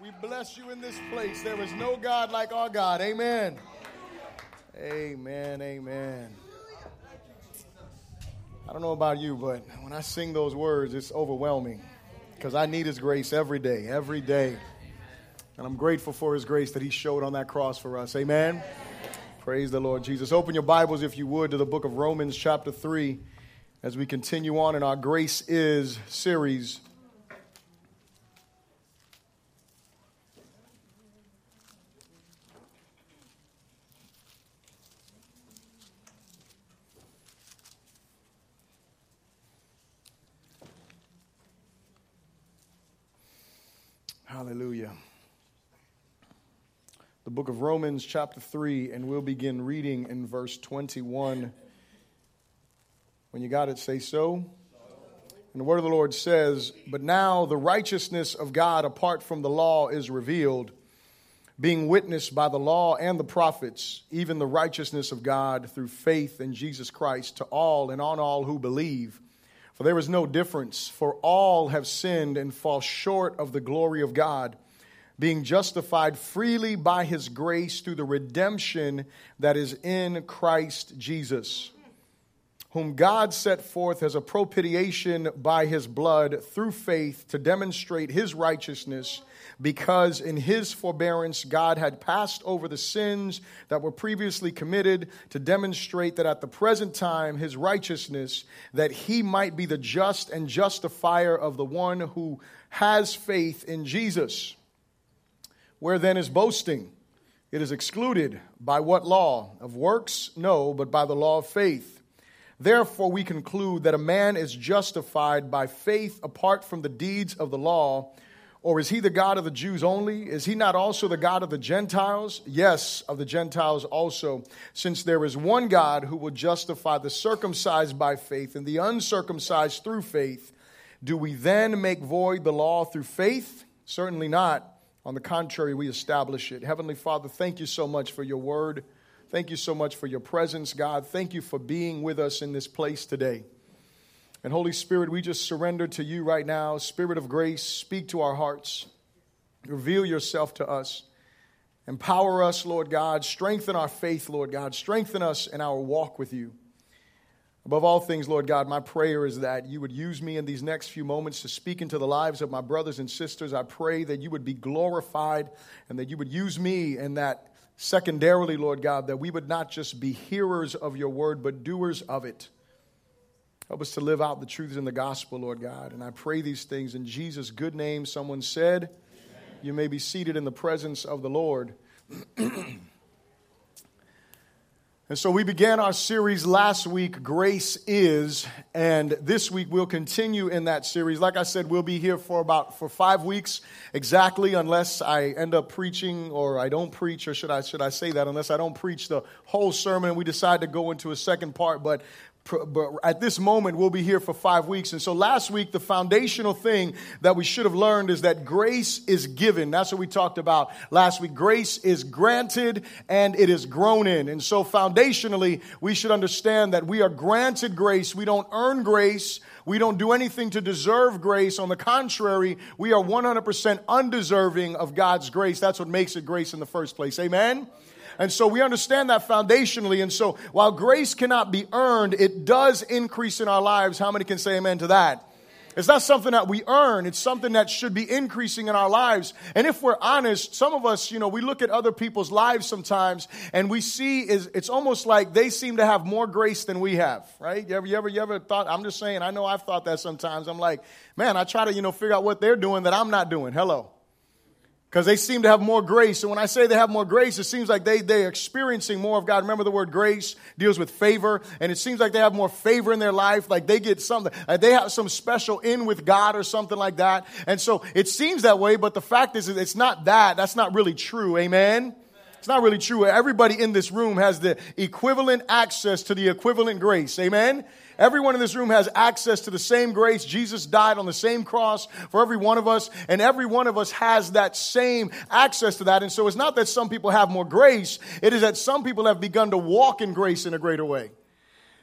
We bless you in this place. There is no God like our God. Amen. Amen. Amen. I don't know about you, but when I sing those words, it's overwhelming because I need His grace every day, every day. And I'm grateful for His grace that He showed on that cross for us. Amen. Praise the Lord Jesus. Open your Bibles, if you would, to the book of Romans, chapter 3, as we continue on in our Grace Is series. Hallelujah. The book of Romans, chapter 3, and we'll begin reading in verse 21. When you got it, say so. And the word of the Lord says, But now the righteousness of God apart from the law is revealed, being witnessed by the law and the prophets, even the righteousness of God through faith in Jesus Christ to all and on all who believe. For there is no difference, for all have sinned and fall short of the glory of God, being justified freely by his grace through the redemption that is in Christ Jesus, whom God set forth as a propitiation by his blood through faith to demonstrate his righteousness because in his forbearance God had passed over the sins that were previously committed to demonstrate that at the present time his righteousness, that he might be the just and justifier of the one who has faith in Jesus. Where then is boasting? It is excluded. By what law? Of works? No, but by the law of faith. Therefore, we conclude that a man is justified by faith apart from the deeds of the law. Or is he the God of the Jews only? Is he not also the God of the Gentiles? Yes, of the Gentiles also, since there is one God who will justify the circumcised by faith and the uncircumcised through faith. Do we then make void the law through faith? Certainly not. On the contrary, we establish it. Heavenly Father, thank you so much for your word. Thank you so much for your presence, God. Thank you for being with us in this place today. And Holy Spirit, we just surrender to you right now. Spirit of grace, speak to our hearts. Reveal yourself to us. Empower us, Lord God. Strengthen our faith, Lord God. Strengthen us in our walk with you. Above all things, Lord God, my prayer is that you would use me in these next few moments to speak into the lives of my brothers and sisters. I pray that you would be glorified and that you would use me and that secondarily, Lord God, that we would not just be hearers of your word, but doers of it. Help us to live out the truths in the gospel, Lord God. And I pray these things in Jesus' good name. Someone said, Amen. You may be seated in the presence of the Lord. and so we began our series last week, Grace Is, and this week we'll continue in that series. Like I said, we'll be here for about for five weeks exactly, unless I end up preaching or I don't preach, or should I should I say that? Unless I don't preach the whole sermon and we decide to go into a second part. But but at this moment, we'll be here for five weeks. And so last week, the foundational thing that we should have learned is that grace is given. That's what we talked about last week. Grace is granted and it is grown in. And so foundationally, we should understand that we are granted grace. We don't earn grace. We don't do anything to deserve grace. On the contrary, we are 100% undeserving of God's grace. That's what makes it grace in the first place. Amen? And so we understand that foundationally. And so while grace cannot be earned, it does increase in our lives. How many can say amen to that? It's not something that we earn. It's something that should be increasing in our lives. And if we're honest, some of us, you know, we look at other people's lives sometimes and we see is it's almost like they seem to have more grace than we have, right? You ever, you ever, you ever thought, I'm just saying, I know I've thought that sometimes. I'm like, man, I try to, you know, figure out what they're doing that I'm not doing. Hello because they seem to have more grace. And when I say they have more grace, it seems like they, they're experiencing more of God. Remember the word grace deals with favor. And it seems like they have more favor in their life. Like they get something, like they have some special in with God or something like that. And so it seems that way, but the fact is it's not that. That's not really true. Amen? It's not really true. Everybody in this room has the equivalent access to the equivalent grace. Amen? Everyone in this room has access to the same grace. Jesus died on the same cross for every one of us, and every one of us has that same access to that. And so it's not that some people have more grace, it is that some people have begun to walk in grace in a greater way.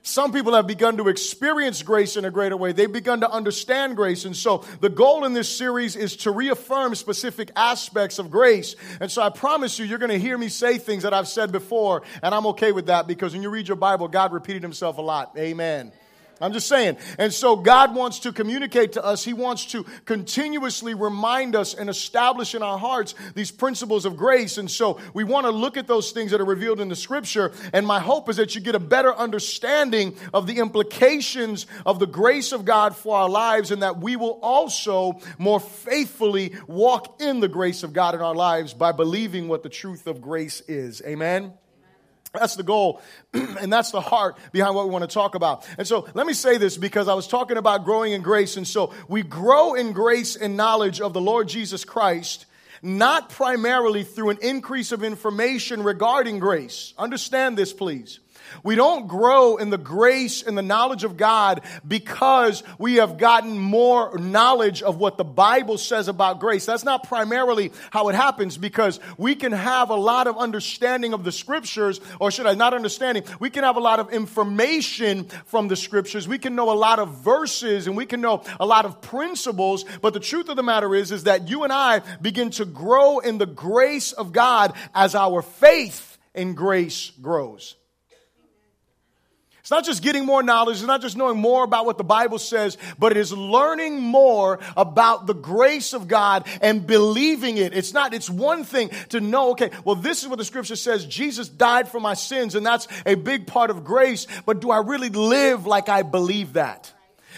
some people have begun to experience grace in a greater way. They've begun to understand grace. And so the goal in this series is to reaffirm specific aspects of grace. And so I promise you, you're going to hear me say things that I've said before, and I'm okay with that because when you read your Bible, God repeated himself a lot. Amen. I'm just saying. And so God wants to communicate to us. He wants to continuously remind us and establish in our hearts these principles of grace. And so we want to look at those things that are revealed in the scripture. And my hope is that you get a better understanding of the implications of the grace of God for our lives and that we will also more faithfully walk in the grace of God in our lives by believing what the truth of grace is. Amen. That's the goal, and that's the heart behind what we want to talk about. And so let me say this because I was talking about growing in grace. And so we grow in grace and knowledge of the Lord Jesus Christ, not primarily through an increase of information regarding grace. Understand this, please. We don't grow in the grace and the knowledge of God because we have gotten more knowledge of what the Bible says about grace. That's not primarily how it happens because we can have a lot of understanding of the scriptures, or should I not understanding? We can have a lot of information from the scriptures. We can know a lot of verses and we can know a lot of principles. But the truth of the matter is, is that you and I begin to grow in the grace of God as our faith in grace grows. It's not just getting more knowledge, it's not just knowing more about what the Bible says, but it is learning more about the grace of God and believing it. It's not, it's one thing to know, okay, well, this is what the scripture says Jesus died for my sins, and that's a big part of grace, but do I really live like I believe that?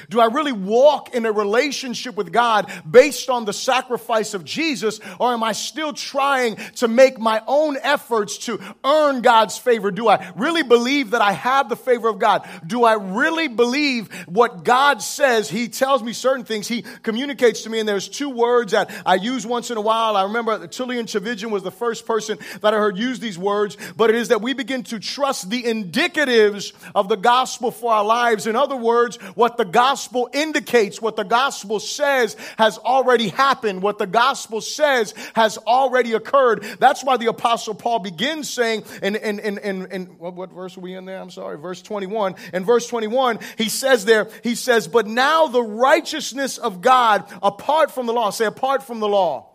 Do I really walk in a relationship with God based on the sacrifice of Jesus, or am I still trying to make my own efforts to earn God's favor? Do I really believe that I have the favor of God? Do I really believe what God says? He tells me certain things, He communicates to me, and there's two words that I use once in a while. I remember Tullian Tchividjian was the first person that I heard use these words, but it is that we begin to trust the indicatives of the gospel for our lives. In other words, what the gospel gospel indicates, what the gospel says has already happened, what the gospel says has already occurred. That's why the apostle Paul begins saying in, in, in, in, what, what verse are we in there? I'm sorry, verse 21. In verse 21, he says there, he says, but now the righteousness of God apart from the law, say apart from the law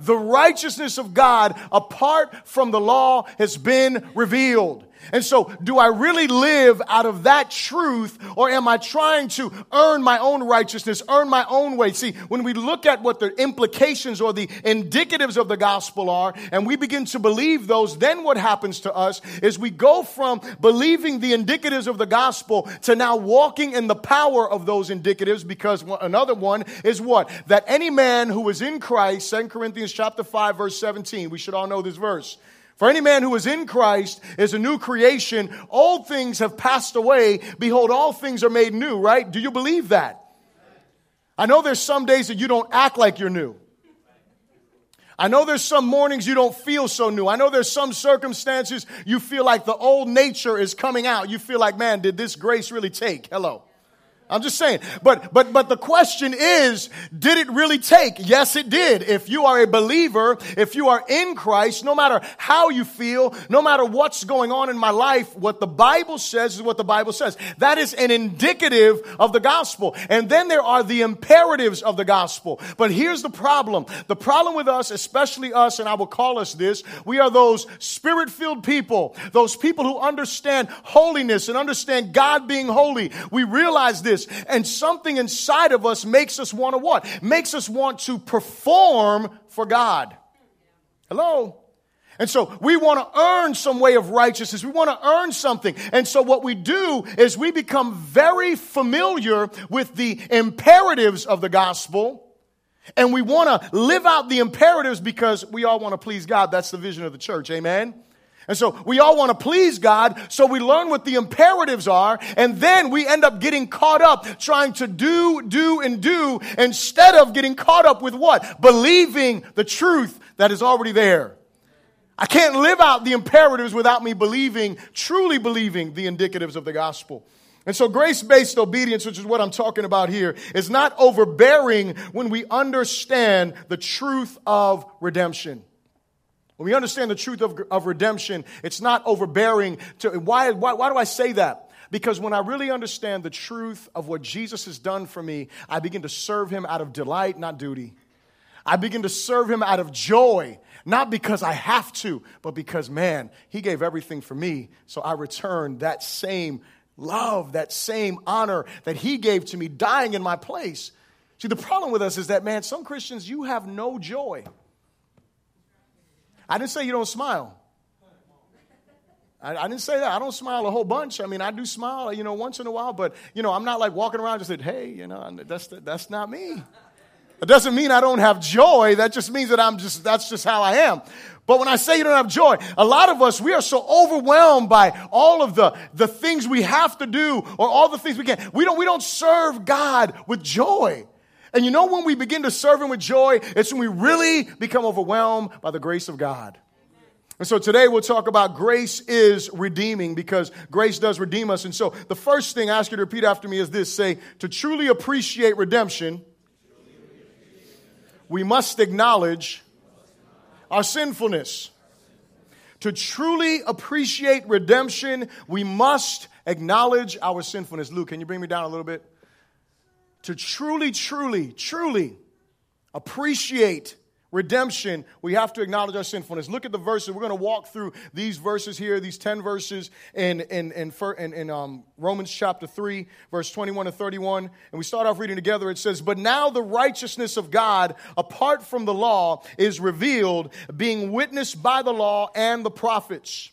the righteousness of God apart from the law has been revealed. And so, do I really live out of that truth, or am I trying to earn my own righteousness, earn my own way? See, when we look at what the implications or the indicatives of the gospel are, and we begin to believe those, then what happens to us is we go from believing the indicatives of the gospel to now walking in the power of those indicatives, because another one is what? That any man who is in Christ, 2 Corinthians chapter 5, verse 17, we should all know this verse. For any man who is in Christ is a new creation. Old things have passed away. Behold, all things are made new, right? Do you believe that? I know there's some days that you don't act like you're new. I know there's some mornings you don't feel so new. I know there's some circumstances you feel like the old nature is coming out. You feel like, man, did this grace really take? Hello. I'm just saying. But, but, but the question is, did it really take? Yes, it did. If you are a believer, if you are in Christ, no matter how you feel, no matter what's going on in my life, what the Bible says is what the Bible says. That is an indicative of the gospel. And then there are the imperatives of the gospel. But here's the problem. The problem with us, especially us, and I will call us this, we are those spirit filled people, those people who understand holiness and understand God being holy. We realize this this. And something inside of us makes us want to what? Makes us want to perform for God. Hello? And so we want to earn some way of righteousness. We want to earn something. And so what we do is we become very familiar with the imperatives of the gospel. And we want to live out the imperatives because we all want to please God. That's the vision of the church. Amen. And so we all want to please God, so we learn what the imperatives are, and then we end up getting caught up trying to do, do, and do instead of getting caught up with what? Believing the truth that is already there. I can't live out the imperatives without me believing, truly believing the indicatives of the gospel. And so grace based obedience, which is what I'm talking about here, is not overbearing when we understand the truth of redemption. When we understand the truth of, of redemption, it's not overbearing to, why, why, why do I say that? Because when I really understand the truth of what Jesus has done for me, I begin to serve him out of delight, not duty. I begin to serve him out of joy, not because I have to, but because, man, he gave everything for me. So I return that same love, that same honor that he gave to me, dying in my place. See, the problem with us is that, man, some Christians, you have no joy. I didn't say you don't smile. I, I, didn't say that. I don't smile a whole bunch. I mean, I do smile, you know, once in a while, but, you know, I'm not like walking around just saying, hey, you know, that's, that's not me. It doesn't mean I don't have joy. That just means that I'm just, that's just how I am. But when I say you don't have joy, a lot of us, we are so overwhelmed by all of the, the things we have to do or all the things we can. We don't, we don't serve God with joy. And you know when we begin to serve Him with joy, it's when we really become overwhelmed by the grace of God. And so today we'll talk about grace is redeeming because grace does redeem us. And so the first thing I ask you to repeat after me is this say, to truly appreciate redemption, we must acknowledge our sinfulness. To truly appreciate redemption, we must acknowledge our sinfulness. Luke, can you bring me down a little bit? To truly, truly, truly appreciate redemption, we have to acknowledge our sinfulness. Look at the verses. We're going to walk through these verses here, these 10 verses in, in, in, in, in um, Romans chapter 3, verse 21 to 31. And we start off reading together. It says, But now the righteousness of God, apart from the law, is revealed, being witnessed by the law and the prophets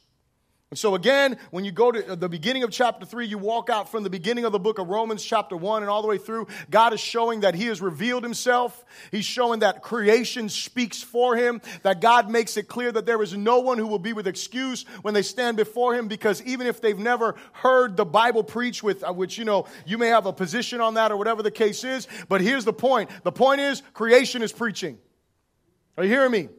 and so, again, when you go to the beginning of chapter 3, you walk out from the beginning of the book of Romans, chapter 1, and all the way through, God is showing that He has revealed Himself. He's showing that creation speaks for Him, that God makes it clear that there is no one who will be with excuse when they stand before Him, because even if they've never heard the Bible preach, with uh, which, you know, you may have a position on that or whatever the case is, but here's the point the point is, creation is preaching. Are you hearing me?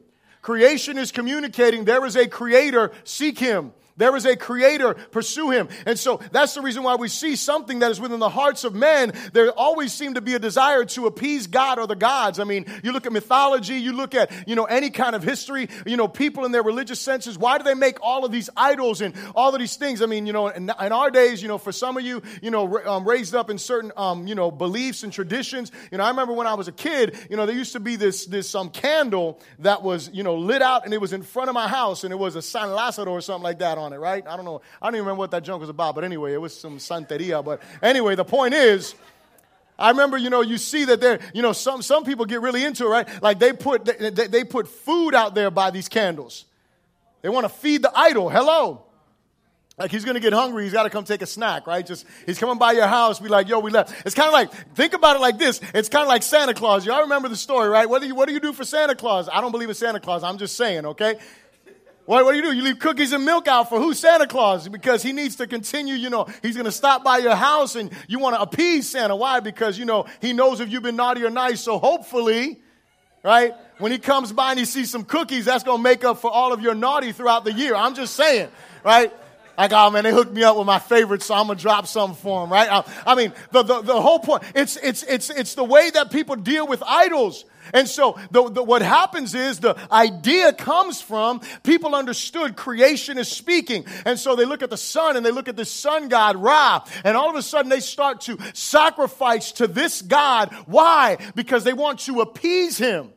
Creation is communicating there is a creator, seek Him. There is a creator, pursue him. And so that's the reason why we see something that is within the hearts of men. There always seem to be a desire to appease God or the gods. I mean, you look at mythology, you look at, you know, any kind of history, you know, people in their religious senses. Why do they make all of these idols and all of these things? I mean, you know, in, in our days, you know, for some of you, you know, um, raised up in certain, um, you know, beliefs and traditions. You know, I remember when I was a kid, you know, there used to be this, this, um, candle that was, you know, lit out and it was in front of my house and it was a San Lazaro or something like that on on it, right? I don't know. I don't even remember what that junk was about, but anyway, it was some santeria. But anyway, the point is, I remember, you know, you see that there, you know, some, some people get really into it, right? Like they put, they, they put food out there by these candles. They want to feed the idol. Hello. Like he's gonna get hungry, he's gotta come take a snack, right? Just he's coming by your house, be like, yo, we left. It's kind of like, think about it like this. It's kind of like Santa Claus. Y'all remember the story, right? What do you what do you do for Santa Claus? I don't believe in Santa Claus. I'm just saying, okay? What, what do you do? You leave cookies and milk out for who? Santa Claus. Because he needs to continue, you know, he's going to stop by your house and you want to appease Santa. Why? Because, you know, he knows if you've been naughty or nice. So hopefully, right, when he comes by and he sees some cookies, that's going to make up for all of your naughty throughout the year. I'm just saying, right? Like, oh man, they hooked me up with my favorite, so I'm gonna drop something for them, right? I, I mean, the, the, the whole point, it's, it's, it's, it's the way that people deal with idols. And so the, the, what happens is the idea comes from people understood creation is speaking. And so they look at the sun and they look at the sun god Ra. And all of a sudden they start to sacrifice to this God. Why? Because they want to appease him.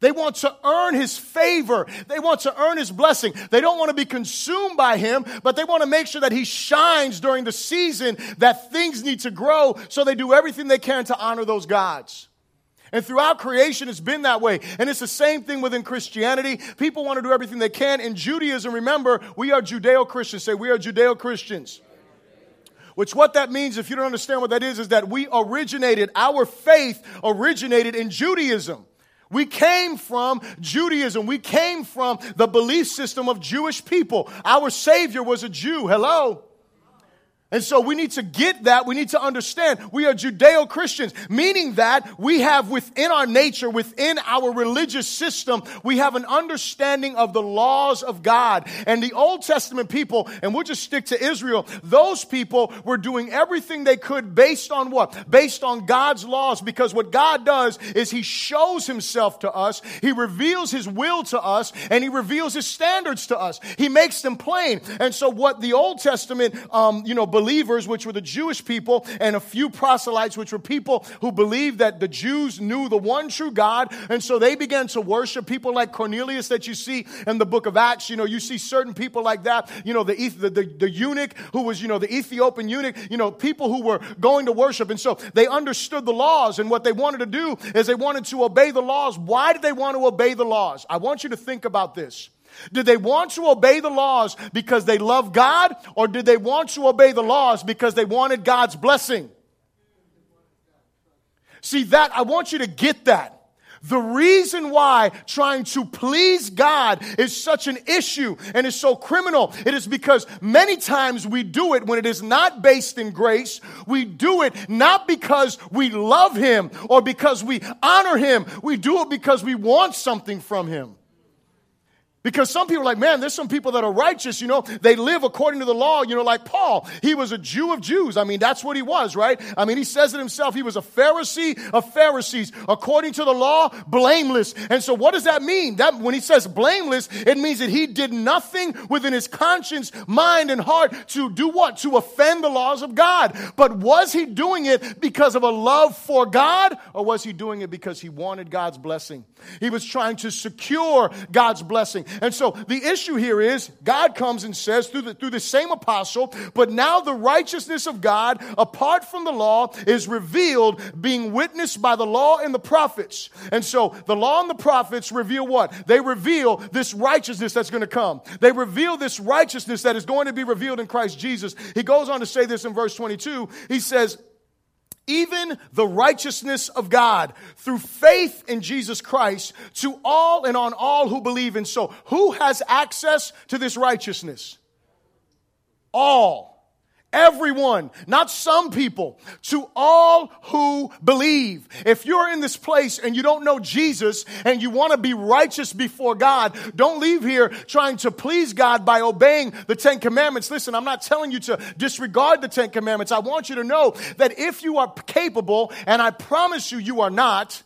They want to earn his favor. They want to earn his blessing. They don't want to be consumed by him, but they want to make sure that he shines during the season that things need to grow. So they do everything they can to honor those gods. And throughout creation, it's been that way. And it's the same thing within Christianity. People want to do everything they can. In Judaism, remember, we are Judeo Christians. Say, we are Judeo Christians. Which, what that means, if you don't understand what that is, is that we originated, our faith originated in Judaism. We came from Judaism. We came from the belief system of Jewish people. Our Savior was a Jew. Hello. And so we need to get that. We need to understand we are Judeo Christians, meaning that we have within our nature, within our religious system, we have an understanding of the laws of God. And the Old Testament people, and we'll just stick to Israel, those people were doing everything they could based on what? Based on God's laws. Because what God does is He shows Himself to us, He reveals His will to us, and He reveals His standards to us. He makes them plain. And so what the Old Testament, um, you know, believers, which were the Jewish people, and a few proselytes, which were people who believed that the Jews knew the one true God. And so they began to worship people like Cornelius that you see in the book of Acts. You know, you see certain people like that. You know, the, the, the, the eunuch who was, you know, the Ethiopian eunuch, you know, people who were going to worship. And so they understood the laws. And what they wanted to do is they wanted to obey the laws. Why did they want to obey the laws? I want you to think about this. Did they want to obey the laws because they love God, or did they want to obey the laws because they wanted God's blessing? See, that, I want you to get that. The reason why trying to please God is such an issue and is so criminal, it is because many times we do it when it is not based in grace. We do it not because we love Him or because we honor Him. We do it because we want something from Him. Because some people are like, man, there's some people that are righteous, you know, they live according to the law, you know, like Paul. He was a Jew of Jews. I mean, that's what he was, right? I mean, he says it himself. He was a Pharisee of Pharisees, according to the law, blameless. And so what does that mean? That when he says blameless, it means that he did nothing within his conscience, mind, and heart to do what? To offend the laws of God. But was he doing it because of a love for God, or was he doing it because he wanted God's blessing? He was trying to secure God's blessing. And so the issue here is God comes and says through the, through the same apostle, but now the righteousness of God apart from the law is revealed, being witnessed by the law and the prophets. And so the law and the prophets reveal what? They reveal this righteousness that's going to come. They reveal this righteousness that is going to be revealed in Christ Jesus. He goes on to say this in verse 22. He says, even the righteousness of God through faith in Jesus Christ to all and on all who believe. And so, who has access to this righteousness? All. Everyone, not some people, to all who believe. If you're in this place and you don't know Jesus and you want to be righteous before God, don't leave here trying to please God by obeying the Ten Commandments. Listen, I'm not telling you to disregard the Ten Commandments. I want you to know that if you are capable, and I promise you, you are not,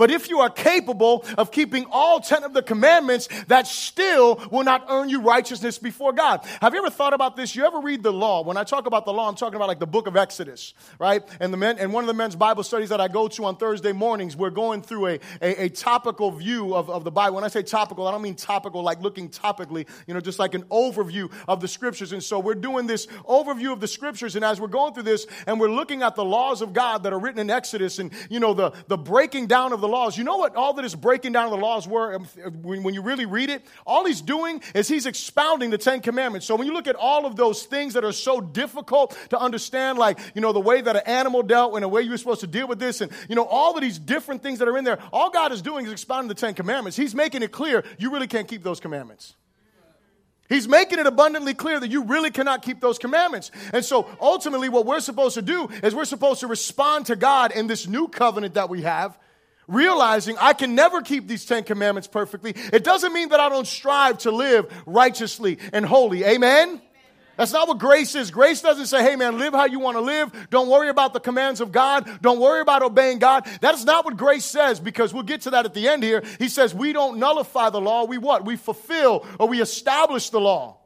but if you are capable of keeping all 10 of the commandments, that still will not earn you righteousness before God. Have you ever thought about this? You ever read the law? When I talk about the law, I'm talking about like the book of Exodus, right? And the men, and one of the men's Bible studies that I go to on Thursday mornings, we're going through a, a, a topical view of, of the Bible. When I say topical, I don't mean topical like looking topically, you know, just like an overview of the scriptures. And so we're doing this overview of the scriptures. And as we're going through this and we're looking at the laws of God that are written in Exodus and, you know, the, the breaking down of the laws. You know what all that is breaking down the laws were um, when you really read it? All he's doing is he's expounding the Ten Commandments. So when you look at all of those things that are so difficult to understand, like, you know, the way that an animal dealt and the way you were supposed to deal with this, and, you know, all of these different things that are in there, all God is doing is expounding the Ten Commandments. He's making it clear you really can't keep those commandments. He's making it abundantly clear that you really cannot keep those commandments. And so ultimately, what we're supposed to do is we're supposed to respond to God in this new covenant that we have realizing I can never keep these Ten Commandments perfectly. It doesn't mean that I don't strive to live righteously and holy. Amen? That's not what grace is. Grace doesn't say, hey man, live how you want to live. Don't worry about the commands of God. Don't worry about obeying God. That's not what grace says because we'll get to that at the end here. He says we don't nullify the law. We what? We fulfill or we establish the law.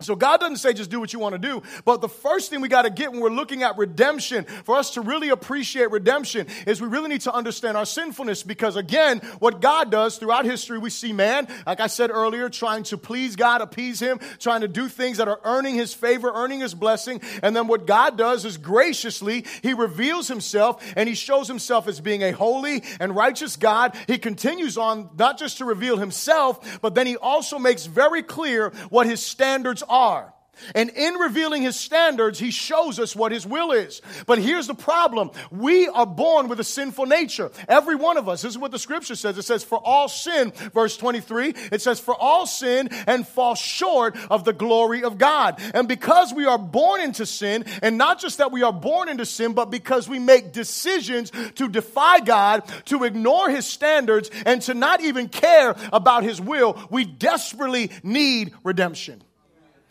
So God doesn't say just do what you want to do. But the first thing we got to get when we're looking at redemption, for us to really appreciate redemption, is we really need to understand our sinfulness. Because again, what God does throughout history, we see man, like I said earlier, trying to please God, appease him, trying to do things that are earning his favor, earning his blessing. And then what God does is graciously, he reveals himself and he shows himself as being a holy and righteous God. He continues on not just to reveal himself, but then he also makes very clear what his standards are. And in revealing his standards, he shows us what his will is. But here's the problem. We are born with a sinful nature. Every one of us. This is what the scripture says. It says, for all sin, verse 23, it says, for all sin and fall short of the glory of God. And because we are born into sin, and not just that we are born into sin, but because we make decisions to defy God, to ignore his standards, and to not even care about his will, we desperately need redemption.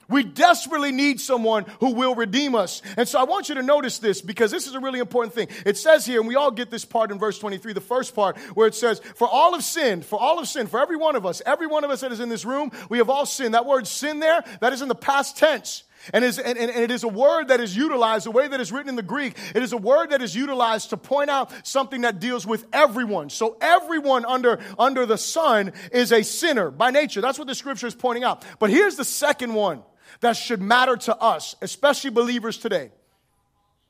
We desperately need someone who will redeem us. And so I want you to notice this because this is a really important thing. It says here, and we all get this part in verse 23, the first part, where it says, For all have sinned, for all have sinned, for every one of us, every one of us that is in this room, we have all sinned. That word sin there, that is in the past tense. And, is, and, and, it is a word that is utilized, the way that it's written in the Greek, it is a word that is utilized to point out something that deals with everyone. So everyone under, under the sun is a sinner by nature. That's what the scripture is pointing out. But here's the second one that should matter to us, especially believers today.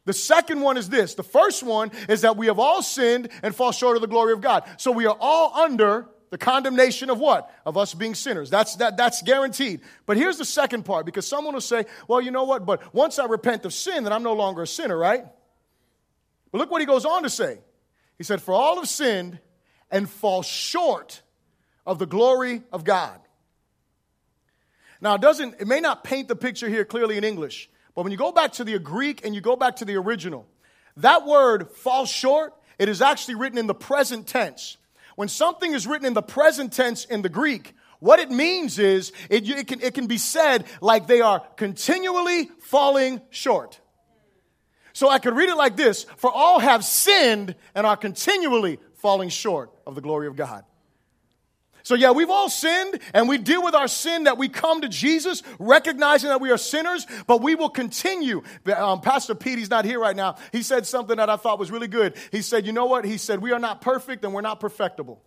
The second one is this. The first one is that we have all sinned and fall short of the glory of God. So we are all under the condemnation of what? Of us being sinners. That's, that, that's guaranteed. But here's the second part because someone will say, well, you know what? But once I repent of sin, then I'm no longer a sinner, right? But look what he goes on to say. He said, For all have sinned and fall short of the glory of God. Now, it doesn't, it may not paint the picture here clearly in English, but when you go back to the Greek and you go back to the original, that word falls short, it is actually written in the present tense. When something is written in the present tense in the Greek, what it means is it, it, can, it can be said like they are continually falling short. So I could read it like this For all have sinned and are continually falling short of the glory of God. So, yeah, we've all sinned and we deal with our sin that we come to Jesus recognizing that we are sinners, but we will continue. Um, Pastor Pete, he's not here right now. He said something that I thought was really good. He said, You know what? He said, We are not perfect and we're not perfectible.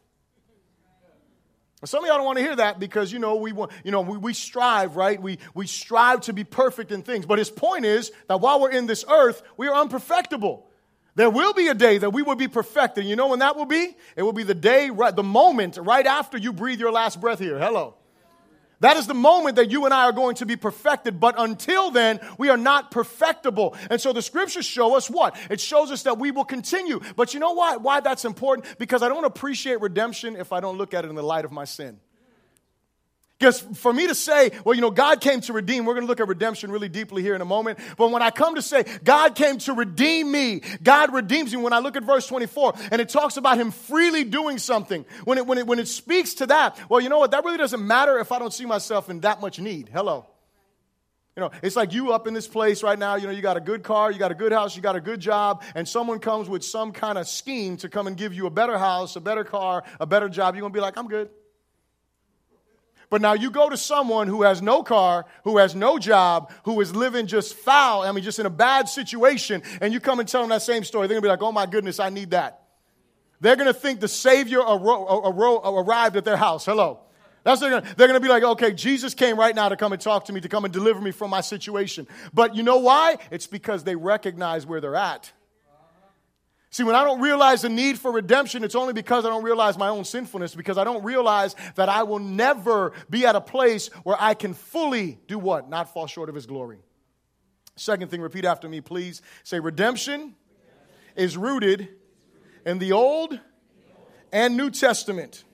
Some of y'all don't want to hear that because you know we want, you know we, we strive, right? We we strive to be perfect in things. But his point is that while we're in this earth, we are unperfectible. There will be a day that we will be perfected. You know when that will be? It will be the day, right, the moment right after you breathe your last breath here. Hello. That is the moment that you and I are going to be perfected. But until then, we are not perfectible. And so the scriptures show us what? It shows us that we will continue. But you know why? Why that's important? Because I don't appreciate redemption if I don't look at it in the light of my sin. Because for me to say, well, you know, God came to redeem, we're going to look at redemption really deeply here in a moment. But when I come to say, God came to redeem me, God redeems me, when I look at verse 24 and it talks about Him freely doing something, when it, when it, when it speaks to that, well, you know what? That really doesn't matter if I don't see myself in that much need. Hello. You know, it's like you up in this place right now, you know, you got a good car, you got a good house, you got a good job, and someone comes with some kind of scheme to come and give you a better house, a better car, a better job. You're going to be like, I'm good. But now you go to someone who has no car, who has no job, who is living just foul, I mean, just in a bad situation, and you come and tell them that same story. They're going to be like, oh my goodness, I need that. They're going to think the Savior arrived at their house. Hello. That's they're gonna, they're gonna be like, okay, Jesus came right now to come and talk to me, to come and deliver me from my situation. But you know why? It's because they recognize where they're at. See, when I don't realize the need for redemption, it's only because I don't realize my own sinfulness, because I don't realize that I will never be at a place where I can fully do what? Not fall short of His glory. Second thing, repeat after me, please. Say, redemption is rooted in the Old and New Testament.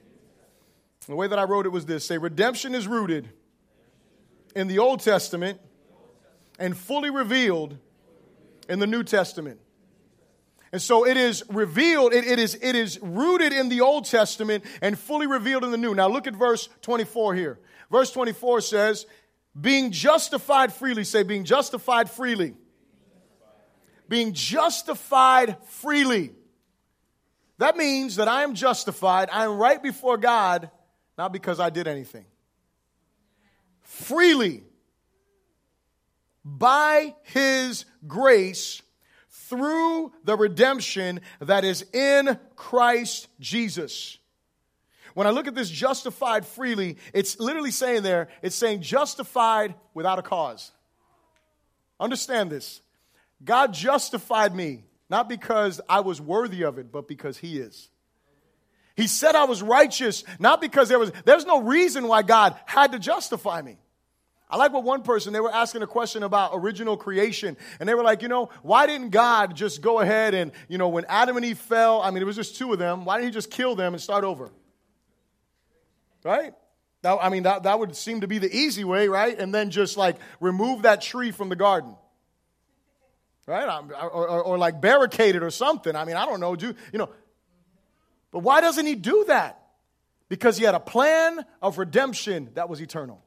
The way that I wrote it was this say, redemption is rooted in the Old Testament and fully revealed in the New Testament. And so it is revealed, it, it, is, it is rooted in the Old Testament and fully revealed in the New. Now look at verse 24 here. Verse 24 says, being justified freely, say, being justified freely. Being justified freely. That means that I am justified, I am right before God, not because I did anything. Freely. By His grace through the redemption that is in Christ Jesus. When I look at this justified freely, it's literally saying there, it's saying justified without a cause. Understand this. God justified me, not because I was worthy of it, but because He is. He said I was righteous, not because there was, there's no reason why God had to justify me. I like what one person, they were asking a question about original creation. And they were like, you know, why didn't God just go ahead and, you know, when Adam and Eve fell, I mean, it was just two of them, why didn't he just kill them and start over? Right? That, I mean, that, that would seem to be the easy way, right? And then just like remove that tree from the garden. Right? Or, or, or like barricade it or something. I mean, I don't know. Do, you know. But why doesn't he do that? Because he had a plan of redemption that was eternal.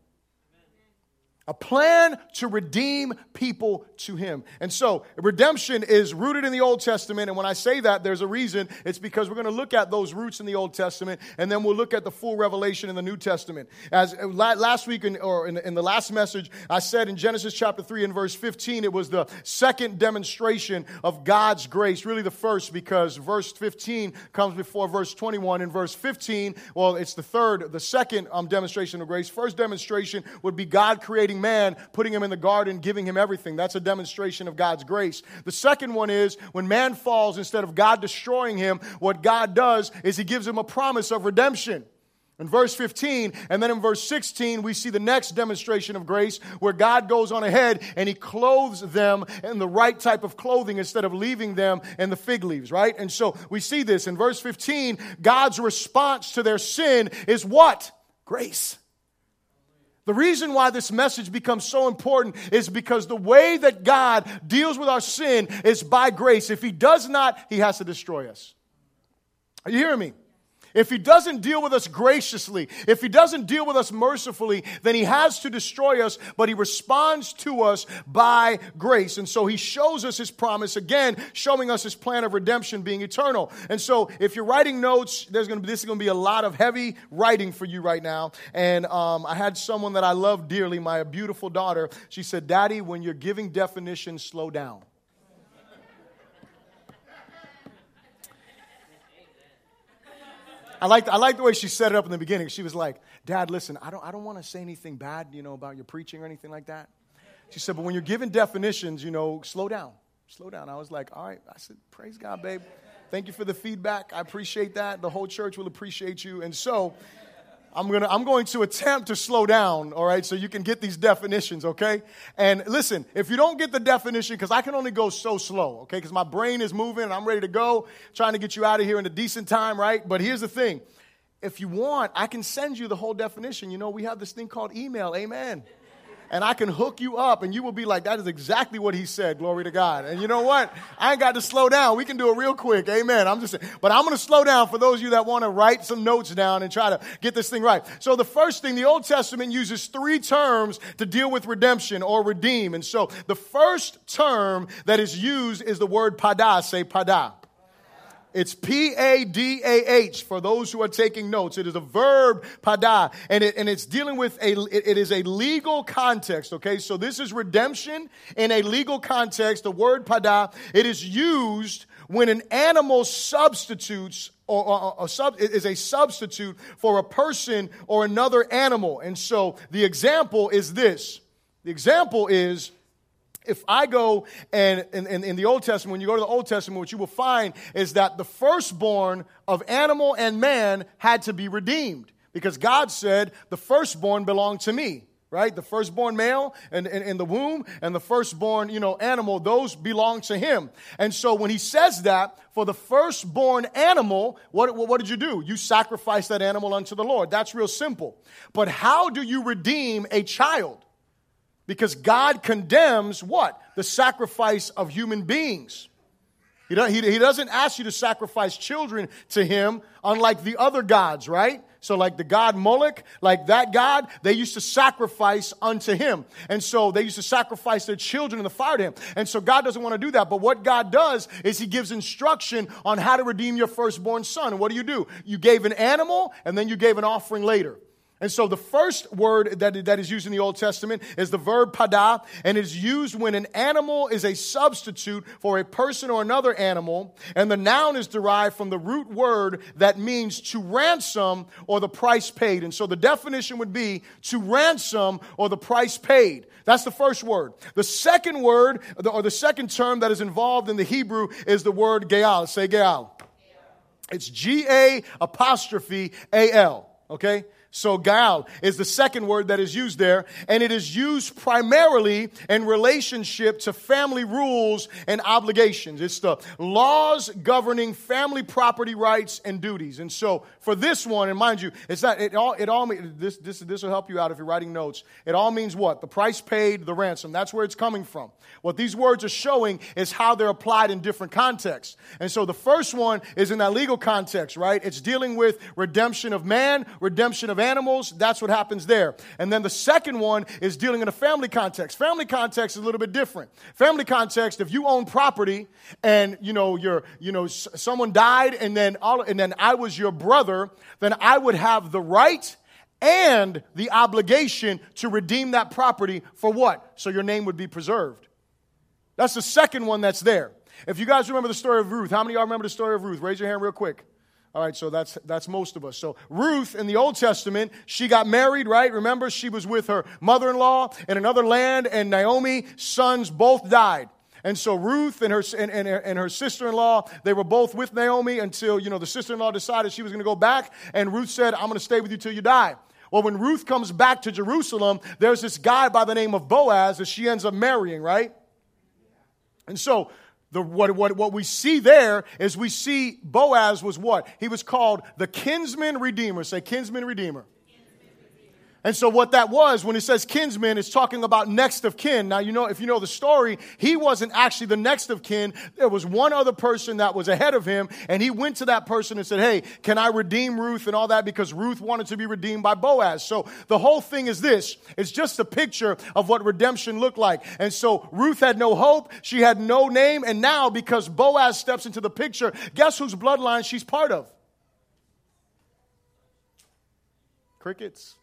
A plan to redeem people to him. And so, redemption is rooted in the Old Testament. And when I say that, there's a reason. It's because we're going to look at those roots in the Old Testament, and then we'll look at the full revelation in the New Testament. As uh, last week, in, or in, in the last message, I said in Genesis chapter 3 and verse 15, it was the second demonstration of God's grace, really the first, because verse 15 comes before verse 21. In verse 15, well, it's the third, the second um, demonstration of grace. First demonstration would be God creating man, putting him in the garden, giving him everything. That's a demonstration of God's grace. The second one is when man falls, instead of God destroying him, what God does is he gives him a promise of redemption. In verse 15, and then in verse 16, we see the next demonstration of grace where God goes on ahead and he clothes them in the right type of clothing instead of leaving them in the fig leaves, right? And so we see this in verse 15. God's response to their sin is what? Grace. The reason why this message becomes so important is because the way that God deals with our sin is by grace. If He does not, He has to destroy us. Are you hearing me? If he doesn't deal with us graciously, if he doesn't deal with us mercifully, then he has to destroy us, but he responds to us by grace. And so he shows us his promise again, showing us his plan of redemption being eternal. And so if you're writing notes, there's going to be, this is going to be a lot of heavy writing for you right now. And um, I had someone that I love dearly, my beautiful daughter. She said, Daddy, when you're giving definitions, slow down. I like, I like the way she set it up in the beginning. She was like, Dad, listen, I don't, I don't want to say anything bad, you know, about your preaching or anything like that. She said, but when you're giving definitions, you know, slow down. Slow down. I was like, all right. I said, praise God, babe. Thank you for the feedback. I appreciate that. The whole church will appreciate you. And so I'm, gonna, I'm going to attempt to slow down, all right, so you can get these definitions, okay? And listen, if you don't get the definition, because I can only go so slow, okay, because my brain is moving and I'm ready to go, trying to get you out of here in a decent time, right? But here's the thing if you want, I can send you the whole definition. You know, we have this thing called email, amen and I can hook you up, and you will be like, that is exactly what he said. Glory to God. And you know what? I ain't got to slow down. We can do it real quick. Amen. I'm just saying. But I'm going to slow down for those of you that want to write some notes down and try to get this thing right. So the first thing, the Old Testament uses three terms to deal with redemption or redeem. And so the first term that is used is the word pada. Say pada. It's P A D A H for those who are taking notes. It is a verb, pada, and, it, and it's dealing with a, it, it is a legal context, okay? So this is redemption in a legal context. The word pada, it is used when an animal substitutes or, or sub, is a substitute for a person or another animal. And so the example is this. The example is if I go and in, the Old Testament, when you go to the Old Testament, what you will find is that the firstborn of animal and man had to be redeemed because God said, the firstborn belonged to me. Right? The firstborn male in, in, the womb and the firstborn, you know, animal, those belong to him. And so when he says that, for the firstborn animal, what, what did you do? You sacrifice that animal unto the Lord. That's real simple. But how do you redeem a child? Because God condemns what? The sacrifice of human beings. He, doesn't ask you to sacrifice children to him, unlike the other gods, right? So, like the god Moloch, like that god, they used to sacrifice unto him. And so they used to sacrifice their children in the fire to him. And so God doesn't want to do that. But what God does is he gives instruction on how to redeem your firstborn son. And what do you do? You gave an animal and then you gave an offering later. And so the first word that, that is used in the Old Testament is the verb pada, and is used when an animal is a substitute for a person or another animal, and the noun is derived from the root word that means to ransom or the price paid. And so the definition would be to ransom or the price paid. That's the first word. The second word, or the second term that is involved in the Hebrew is the word Gaal. Say Gaal. It's G A apostrophe A L. Okay? So Gaal is the second word that is used there, and it is used primarily in relationship to family rules and obligations. It's the laws governing family property rights and duties. And so for this one, and mind you, it's not it all it all this this this will help you out if you're writing notes. It all means what? The price paid, the ransom. That's where it's coming from. What these words are showing is how they're applied in different contexts. And so the first one is in that legal context, right? It's dealing with redemption of man, redemption of animals, that's what happens there. And then the second one is dealing in a family context. Family context is a little bit different. Family context, if you own property and you know you're, you know someone died and then all, and then I was your brother, then I would have the right and the obligation to redeem that property for what? So your name would be preserved. That's the second one that's there. If you guys remember the story of Ruth, how many of y'all remember the story of Ruth? Raise your hand real quick. All right, so that's that's most of us. So Ruth in the Old Testament, she got married, right? Remember, she was with her mother-in-law in another land, and Naomi sons both died. And so Ruth and her and, and, and her sister-in-law, they were both with Naomi until you know the sister-in-law decided she was going to go back, and Ruth said, "I'm going to stay with you till you die." Well, when Ruth comes back to Jerusalem, there's this guy by the name of Boaz that she ends up marrying, right? And so the, what, what, what we see there is we see Boaz was what? He was called the kinsman redeemer. Say kinsman redeemer. And so what that was, when it says kinsman, it's talking about next of kin. Now, you know, if you know the story, he wasn't actually the next of kin. There was one other person that was ahead of him, and he went to that person and said, Hey, can I redeem Ruth and all that? Because Ruth wanted to be redeemed by Boaz. So the whole thing is this. It's just a picture of what redemption looked like. And so Ruth had no hope. She had no name. And now, because Boaz steps into the picture, guess whose bloodline she's part of? Crickets.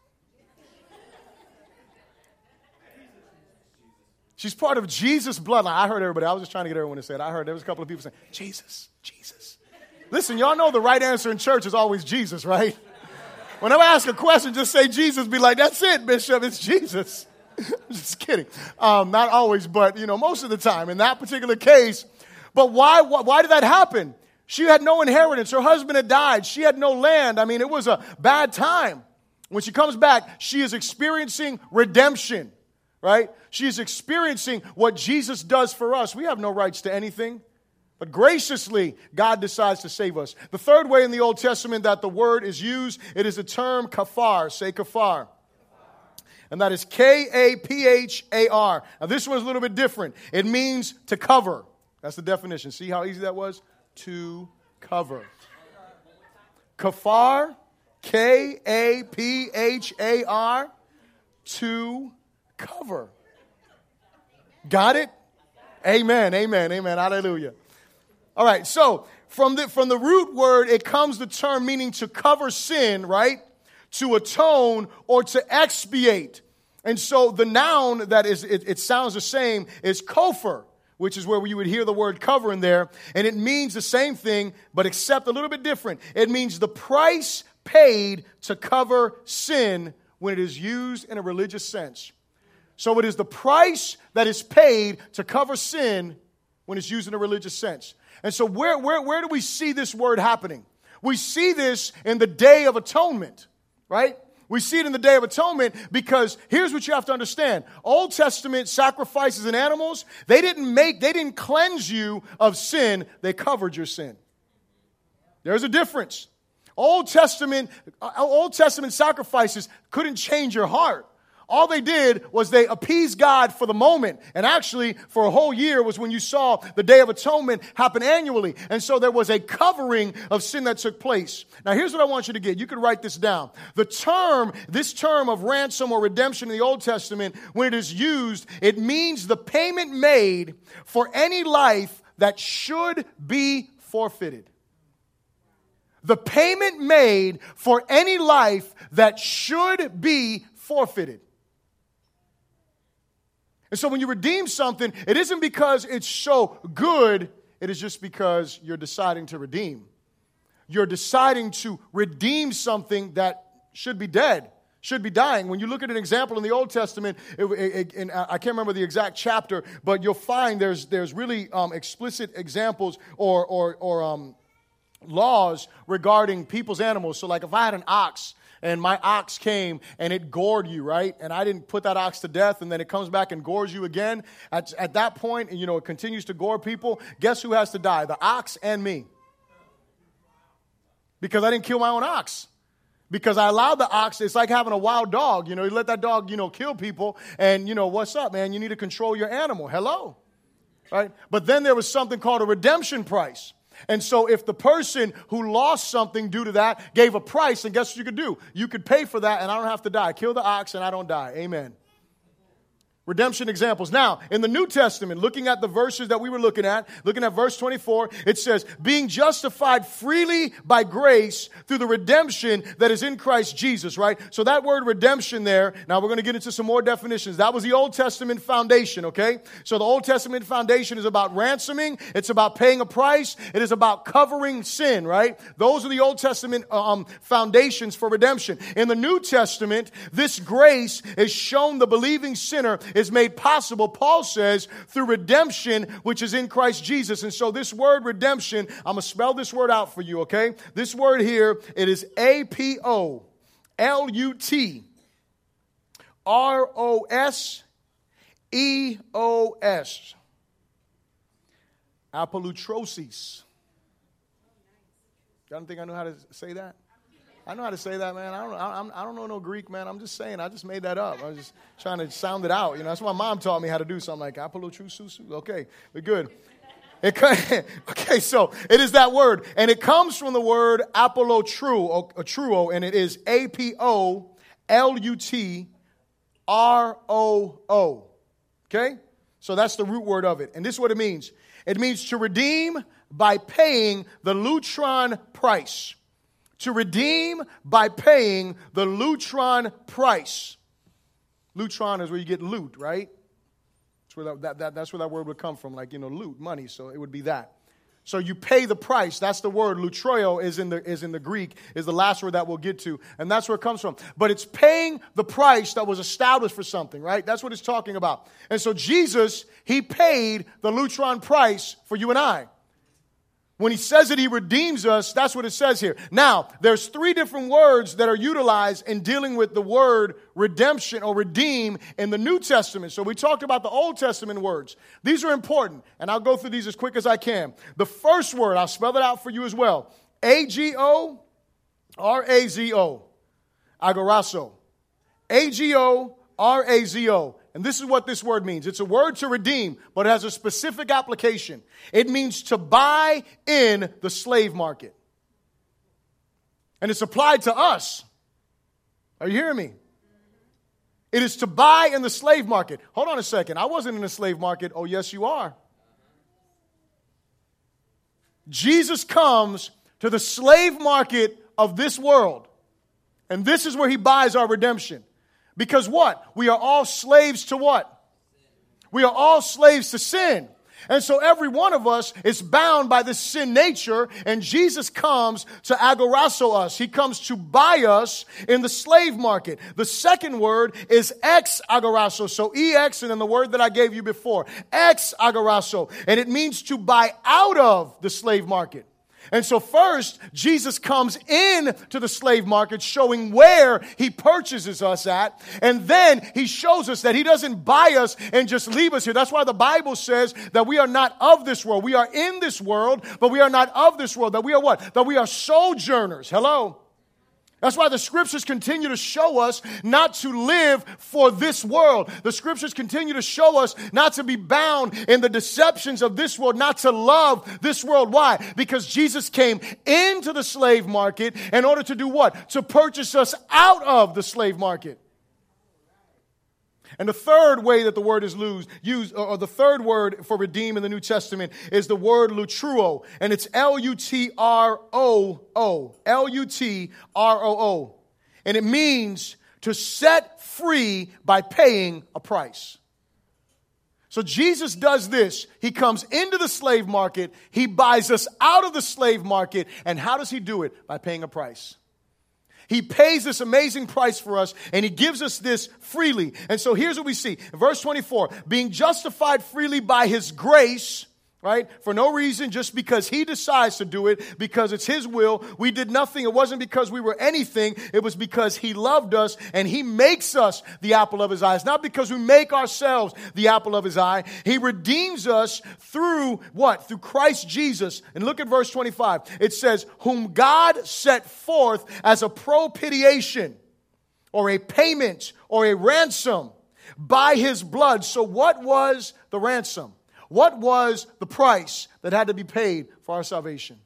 She's part of Jesus' bloodline. I heard everybody. I was just trying to get everyone to say it. I heard there was a couple of people saying, Jesus, Jesus. Listen, y'all know the right answer in church is always Jesus, right? Whenever I ask a question, just say Jesus. Be like, that's it, Bishop. It's Jesus. I'm just kidding. Um, not always, but you know, most of the time. In that particular case, but why, why? Why did that happen? She had no inheritance. Her husband had died. She had no land. I mean, it was a bad time. When she comes back, she is experiencing redemption right? She's experiencing what Jesus does for us. We have no rights to anything. But graciously, God decides to save us. The third way in the Old Testament that the word is used, it is the term kafar. Say kafar. And that is K A P H A R. Now, this one's a little bit different. It means to cover. That's the definition. See how easy that was? To cover. Kafar, K A P H A R, to cover. Got it? Amen, amen, amen. Hallelujah. All right, so from the, from the root word, it comes the term meaning to cover sin, right? To atone or to expiate. And so the noun that is, it, it sounds the same is kofar, which is where you would hear the word cover in there. And it means the same thing, but except a little bit different. It means the price paid to cover sin when it is used in a religious sense. So it is the price that is paid to cover sin when it's used in a religious sense. And so, where, where, where do we see this word happening? We see this in the Day of Atonement, right? We see it in the Day of Atonement because here's what you have to understand. Old Testament sacrifices and animals, they didn't make, they didn't cleanse you of sin, they covered your sin. There's a difference. Old Testament, uh, Old Testament sacrifices couldn't change your heart. All they did was they appeased God for the moment. And actually, for a whole year was when you saw the Day of Atonement happen annually. And so there was a covering of sin that took place. Now, here's what I want you to get. You can write this down. The term, this term of ransom or redemption in the Old Testament, when it is used, it means the payment made for any life that should be forfeited the payment made for any life that should be forfeited. And so when you redeem something, it isn't because it's so good, it is just because you're deciding to redeem. You're deciding to redeem something that should be dead, should be dying. When you look at an example in the Old Testament, it, it, it, I can't remember the exact chapter, but you'll find there's, there's really um, explicit examples or, or, or um, laws regarding people's animals. So, like if I had an ox and my ox came and it gored you, right? And I didn't put that ox to death, and then it comes back and gores you again. At, at that point, and you know, it continues to gore people. Guess who has to die? The ox and me. Because I didn't kill my own ox because I allowed the ox. It's like having a wild dog. You know, you let that dog, you know, kill people, and you know, what's up, man? You need to control your animal. Hello, right? But then there was something called a redemption price. And so, if the person who lost something due to that gave a price, then guess what you could do? You could pay for that, and I don't have to die. Kill the ox, and I don't die. Amen. Redemption examples. Now, in the New Testament, looking at the verses that we were looking at, looking at verse 24, it says, being justified freely by grace through the redemption that is in Christ Jesus, right? So that word redemption there, now we're going to get into some more definitions. That was the Old Testament foundation, okay? So the Old Testament foundation is about ransoming, it's about paying a price, it is about covering sin, right? Those are the Old Testament um, foundations for redemption. In the New Testament, this grace is shown the believing sinner is made possible, Paul says, through redemption, which is in Christ Jesus. And so this word redemption, I'm going to spell this word out for you, okay? This word here, it is A P O L U T R O S E O S. Apolutrosis. Y'all don't think I know how to say that? I know how to say that, man. I don't, I, I don't know no Greek, man. I'm just saying. I just made that up. I was just trying to sound it out. You know, that's what my mom taught me how to do something like apolotrususu. Okay, we're good. It, okay, so it is that word, and it comes from the word apolotruo, truo, and it is A P O L U T R O O. Okay, so that's the root word of it, and this is what it means. It means to redeem by paying the lutron price to redeem by paying the lutron price. Lutron is where you get loot, right? That's where that, that, that, that's where that word would come from, like, you know, loot, money. So it would be that. So you pay the price. That's the word. Lutroio is in the, is in the Greek, is the last word that we'll get to. And that's where it comes from. But it's paying the price that was established for something, right? That's what it's talking about. And so Jesus, he paid the lutron price for you and I. When he says that he redeems us, that's what it says here. Now, there's three different words that are utilized in dealing with the word redemption or redeem in the New Testament. So we talked about the Old Testament words. These are important, and I'll go through these as quick as I can. The first word, I'll spell it out for you as well. A G O R A Z O. Agorazo. A G O R A Z O. And this is what this word means it's a word to redeem, but it has a specific application. It means to buy in the slave market. And it's applied to us. Are you hearing me? It is to buy in the slave market. Hold on a second. I wasn't in the slave market. Oh, yes, you are. Jesus comes to the slave market of this world, and this is where he buys our redemption. Because what? We are all slaves to what? We are all slaves to sin. And so every one of us is bound by this sin nature, and Jesus comes to agorasso us. He comes to buy us in the slave market. The second word is ex agorasso. So ex, and then the word that I gave you before, ex agorasso. And it means to buy out of the slave market. And so first, Jesus comes in to the slave market showing where he purchases us at. And then he shows us that he doesn't buy us and just leave us here. That's why the Bible says that we are not of this world. We are in this world, but we are not of this world. That we are what? That we are sojourners. Hello? That's why the scriptures continue to show us not to live for this world. The scriptures continue to show us not to be bound in the deceptions of this world, not to love this world. Why? Because Jesus came into the slave market in order to do what? To purchase us out of the slave market. And the third way that the word is used, or the third word for redeem in the New Testament is the word lutruo, and it's L U T R O O. L U T R O O. And it means to set free by paying a price. So Jesus does this. He comes into the slave market, he buys us out of the slave market, and how does he do it? By paying a price. He pays this amazing price for us and he gives us this freely. And so here's what we see. Verse 24, being justified freely by his grace right? For no reason, just because he decides to do it, because it's his will. We did nothing. It wasn't because we were anything. It was because he loved us and he makes us the apple of his eyes. Not because we make ourselves the apple of his eye. He redeems us through what? Through Christ Jesus. And look at verse 25. It says, whom God set forth as a propitiation or a payment or a ransom by his blood. So what was the ransom? What was the price that had to be paid for our salvation?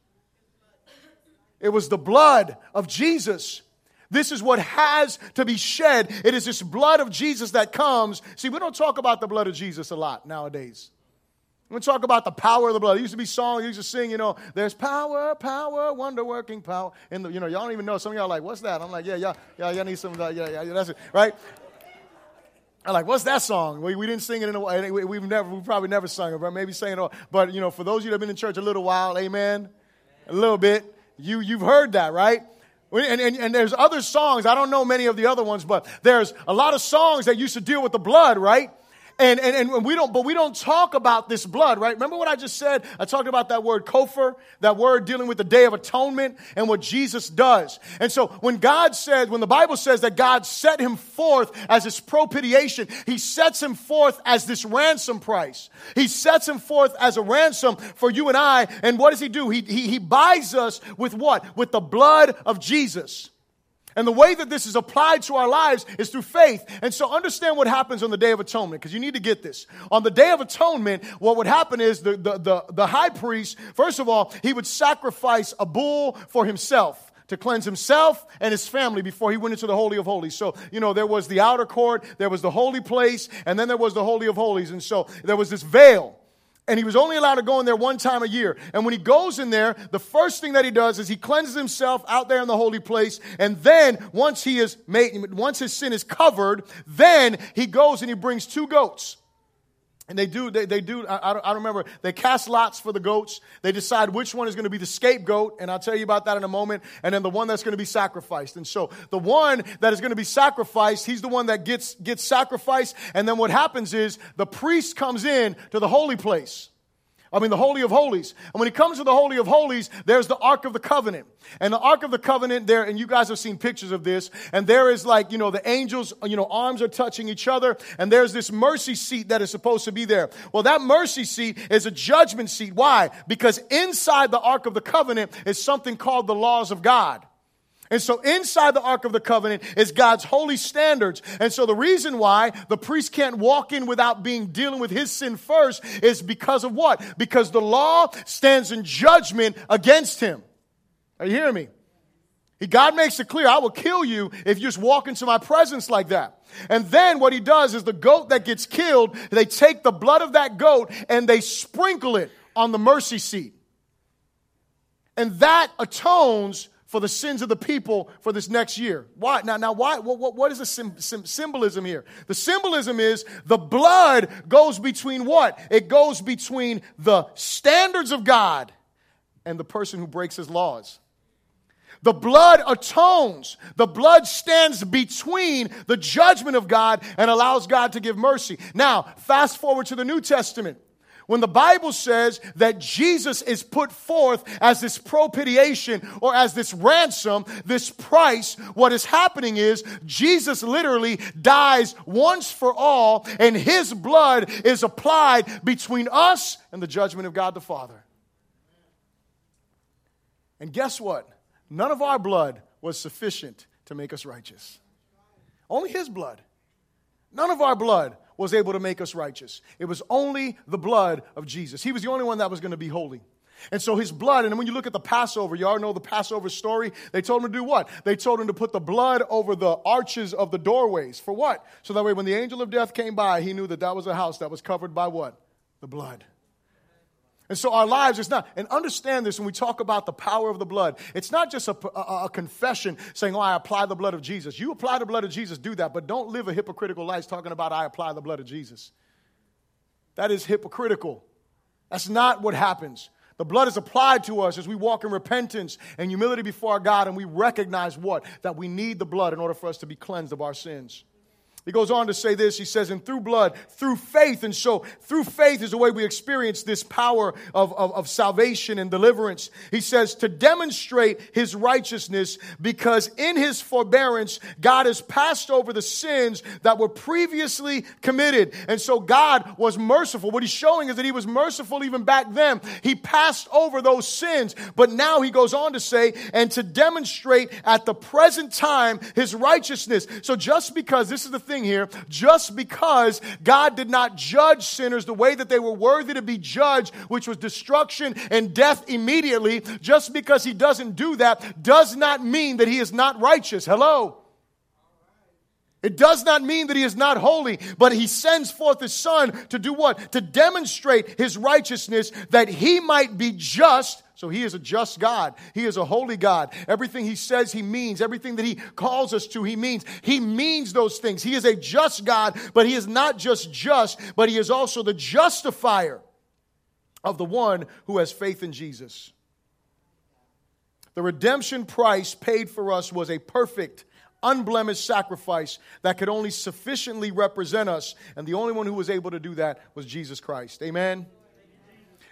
It was the blood of Jesus. This is what has to be shed. It is this blood of Jesus that comes. See, we don't talk about the blood of Jesus a lot nowadays. We talk about the power of the blood. It used to be songs, you used to sing, you know, there's power, power, wonder working power. And, you know, y'all don't even know. Some of y'all like, what's that? I'm like, yeah, yeah, yeah, y'all need some of that. Yeah, yeah, yeah, that's it, right? I'm like, what's that song? We, we didn't sing it in a while. We've never, we probably never sung it, but maybe sang it. all. But, you know, for those of you that have been in church a little while, amen, a little bit, you, you've heard that, right? And, and, and, there's other songs. I don't know many of the other ones, but there's a lot of songs that used to deal with the blood, right? And, and, and we don't, but we don't talk about this blood, right? Remember what I just said? I talked about that word kopher, that word dealing with the day of atonement and what Jesus does. And so when God says, when the Bible says that God set him forth as his propitiation, he sets him forth as this ransom price. He sets him forth as a ransom for you and I. And what does he do? He, he, he buys us with what? With the blood of Jesus. And the way that this is applied to our lives is through faith. And so understand what happens on the Day of Atonement, because you need to get this. On the Day of Atonement, what would happen is the, the, the, the high priest, first of all, he would sacrifice a bull for himself to cleanse himself and his family before he went into the Holy of Holies. So, you know, there was the outer court, there was the holy place, and then there was the Holy of Holies. And so there was this veil and he was only allowed to go in there one time a year. And when he goes in there, the first thing that he does is he cleanses himself out there in the holy place. And then once he is made, once his sin is covered, then he goes and he brings two goats. And they do, they, they do, I, I, remember, they cast lots for the goats. They decide which one is going to be the scapegoat, and I'll tell you about that in a moment, and then the one that's going to be sacrificed. And so the one that is going to be sacrificed, he's the one that gets, gets sacrificed, and then what happens is the priest comes in to the holy place. I mean, the Holy of Holies. And when he comes to the Holy of Holies, there's the Ark of the Covenant. And the Ark of the Covenant there, and you guys have seen pictures of this, and there is like, you know, the angels, you know, arms are touching each other, and there's this mercy seat that is supposed to be there. Well, that mercy seat is a judgment seat. Why? Because inside the Ark of the Covenant is something called the laws of God. And so inside the Ark of the Covenant is God's holy standards. And so the reason why the priest can't walk in without being dealing with his sin first is because of what? Because the law stands in judgment against him. Are you hearing me? God makes it clear, I will kill you if you just walk into my presence like that. And then what he does is the goat that gets killed, they take the blood of that goat and they sprinkle it on the mercy seat. And that atones for the sins of the people for this next year. Why? Now, now why? What, what is the sim, sim, symbolism here? The symbolism is the blood goes between what? It goes between the standards of God and the person who breaks his laws. The blood atones. The blood stands between the judgment of God and allows God to give mercy. Now, fast forward to the New Testament. When the Bible says that Jesus is put forth as this propitiation or as this ransom, this price, what is happening is Jesus literally dies once for all, and his blood is applied between us and the judgment of God the Father. And guess what? None of our blood was sufficient to make us righteous. Only his blood. None of our blood was able to make us righteous. It was only the blood of Jesus. He was the only one that was going to be holy. And so his blood, and when you look at the Passover, you all know the Passover story. They told him to do what? They told him to put the blood over the arches of the doorways. For what? So that way, when the angel of death came by, he knew that that was a house that was covered by what? The blood. And so our lives is not, and understand this when we talk about the power of the blood. It's not just a, a, a, confession saying, oh, I apply the blood of Jesus. You apply the blood of Jesus, do that, but don't live a hypocritical life talking about, I apply the blood of Jesus. That is hypocritical. That's not what happens. The blood is applied to us as we walk in repentance and humility before our God, and we recognize what? That we need the blood in order for us to be cleansed of our sins. He goes on to say this. He says, and through blood, through faith. And so, through faith is the way we experience this power of, of, of, salvation and deliverance. He says, to demonstrate his righteousness, because in his forbearance, God has passed over the sins that were previously committed. And so, God was merciful. What he's showing is that he was merciful even back then. He passed over those sins. But now he goes on to say, and to demonstrate at the present time his righteousness. So, just because this is the thing here. Just because God did not judge sinners the way that they were worthy to be judged, which was destruction and death immediately, just because he doesn't do that does not mean that he is not righteous. Hello? It does not mean that he is not holy, but he sends forth his son to do what? To demonstrate his righteousness that he might be just. So he is a just God. He is a holy God. Everything he says, he means. Everything that he calls us to, he means. He means those things. He is a just God, but he is not just just, but he is also the justifier of the one who has faith in Jesus. The redemption price paid for us was a perfect unblemished sacrifice that could only sufficiently represent us. And the only one who was able to do that was Jesus Christ. Amen.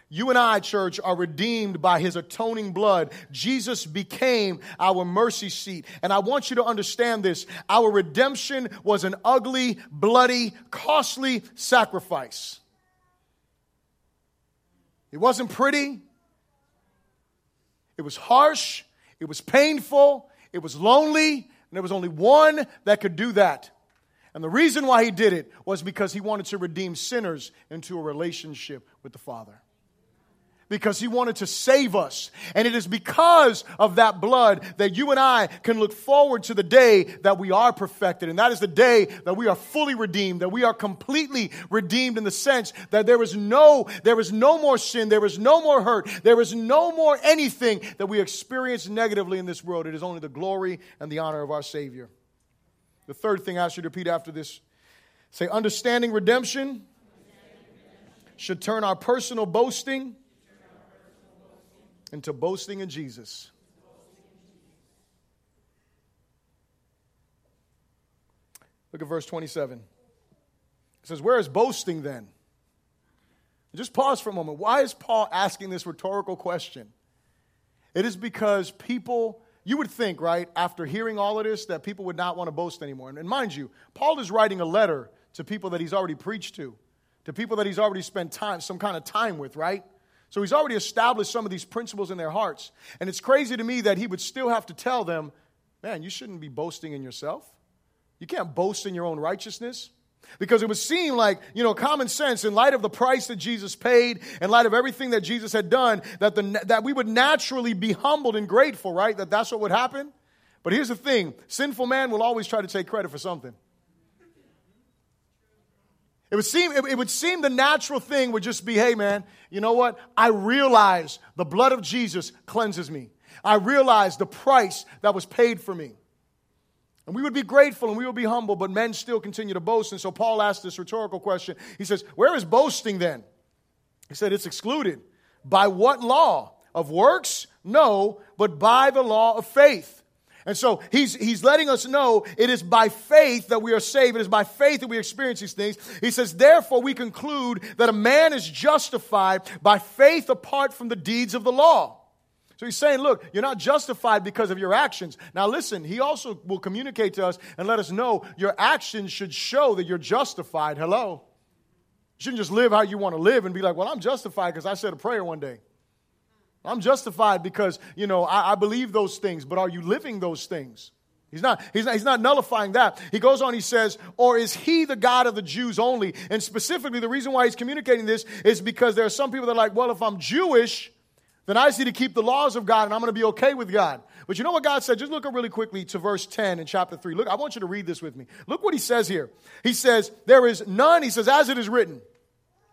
You and I, church, are redeemed by his atoning blood. Jesus became our mercy seat. And I want you to understand this. Our redemption was an ugly, bloody, costly sacrifice. It wasn't pretty. It was harsh. It was painful. It was lonely. And there was only one that could do that. And the reason why he did it was because he wanted to redeem sinners into a relationship with the Father because he wanted to save us. And it is because of that blood that you and I can look forward to the day that we are perfected. And that is the day that we are fully redeemed, that we are completely redeemed in the sense that there is no, there is no more sin, there is no more hurt, there is no more anything that we experience negatively in this world. It is only the glory and the honor of our Savior. The third thing I should repeat after this say, understanding redemption should turn our personal boasting into boasting in Jesus. Look at verse 27. It says, Where is boasting then? Just pause for a moment. Why is Paul asking this rhetorical question? It is because people, you would think, right, after hearing all of this, that people would not want to boast anymore. And mind you, Paul is writing a letter to people that he's already preached to, to people that he's already spent time, some kind of time with, right? So he's already established some of these principles in their hearts. And it's crazy to me that he would still have to tell them, man, you shouldn't be boasting in yourself. You can't boast in your own righteousness. Because it would seem like, you know, common sense, in light of the price that Jesus paid, in light of everything that Jesus had done, that, the, that we would naturally be humbled and grateful, right? That that's what would happen. But here's the thing sinful man will always try to take credit for something. It would seem, it, would seem the natural thing would just be, hey man, you know what? I realize the blood of Jesus cleanses me. I realize the price that was paid for me. And we would be grateful and we would be humble, but men still continue to boast. And so Paul asked this rhetorical question. He says, Where is boasting then? He said, It's excluded. By what law? Of works? No, but by the law of faith. And so he's, he's letting us know it is by faith that we are saved. It is by faith that we experience these things. He says, therefore, we conclude that a man is justified by faith apart from the deeds of the law. So he's saying, look, you're not justified because of your actions. Now, listen, he also will communicate to us and let us know your actions should show that you're justified. Hello. You shouldn't just live how you want to live and be like, well, I'm justified because I said a prayer one day. I'm justified because, you know, I, I, believe those things, but are you living those things? He's not, he's, not, he's not nullifying that. He goes on, he says, or is he the God of the Jews only? And specifically, the reason why he's communicating this is because there are some people that are like, well, if I'm Jewish, then I just need to keep the laws of God and I'm going to be okay with God. But you know what God said? Just look up really quickly to verse 10 in chapter 3. Look, I want you to read this with me. Look what he says here. He says, There is none, he says, as it is written.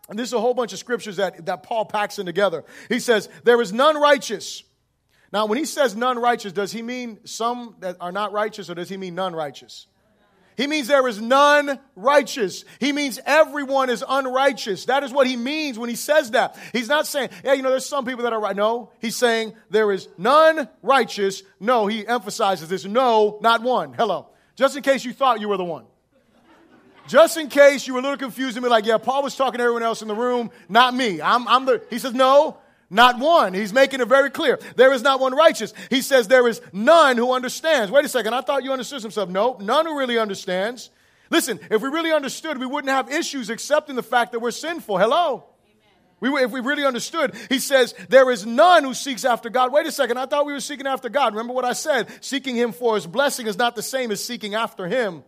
And this is a whole bunch of scriptures that, that Paul packs in together. He says, There is none righteous. Now, when he says none righteous, does he mean some that are not righteous or does he mean none righteous? He means there is none righteous. He means everyone is unrighteous. That is what he means when he says that. He's not saying, yeah, you know, there's some people that are right. No, he's saying there is none righteous. No, he emphasizes this. No, not one. Hello. Just in case you thought you were the one. Just in case you were a little confused and be like, yeah, Paul was talking to everyone else in the room, not me. I'm, I'm the, he says, no, not one. He's making it very clear. There is not one righteous. He says there is none who understands. Wait a second. I thought you understood himself. Nope, none who really understands. Listen, if we really understood, we wouldn't have issues accepting the fact that we're sinful. Hello? We, if we really understood, he says, There is none who seeks after God. Wait a second, I thought we were seeking after God. Remember what I said? Seeking him for his blessing is not the same as seeking after him.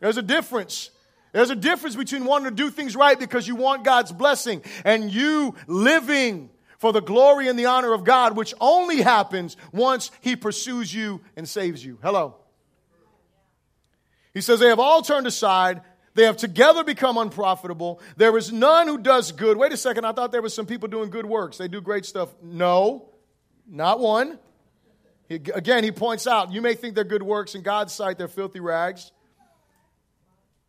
There's a difference. There's a difference between wanting to do things right because you want God's blessing and you living for the glory and the honor of God, which only happens once He pursues you and saves you. Hello. He says, They have all turned aside. They have together become unprofitable. There is none who does good. Wait a second. I thought there was some people doing good works. They do great stuff. No, not one. He, again, he points out, you may think they're good works. In God's sight, they're filthy rags.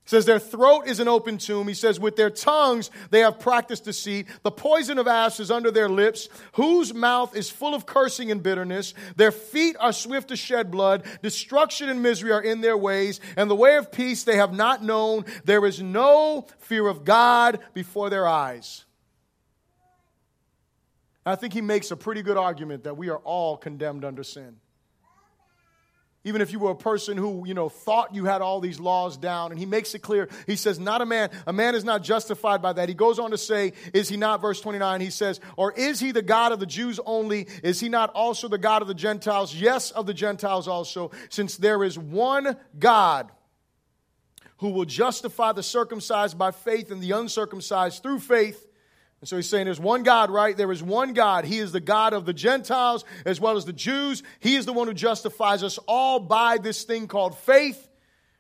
Says their throat is an open tomb. He says with their tongues they have practiced deceit. The poison of asps is under their lips, whose mouth is full of cursing and bitterness. Their feet are swift to shed blood. Destruction and misery are in their ways, and the way of peace they have not known. There is no fear of God before their eyes. I think he makes a pretty good argument that we are all condemned under sin even if you were a person who, you know, thought you had all these laws down. And he makes it clear. He says, not a man. A man is not justified by that. He goes on to say, is he not, verse 29, he says, or is he the God of the Jews only? Is he not also the God of the Gentiles? Yes, of the Gentiles also, since there is one God who will justify the circumcised by faith and the uncircumcised through faith. And so he's saying there's one God, right? There is one God. He is the God of the Gentiles as well as the Jews. He is the one who justifies us all by this thing called faith.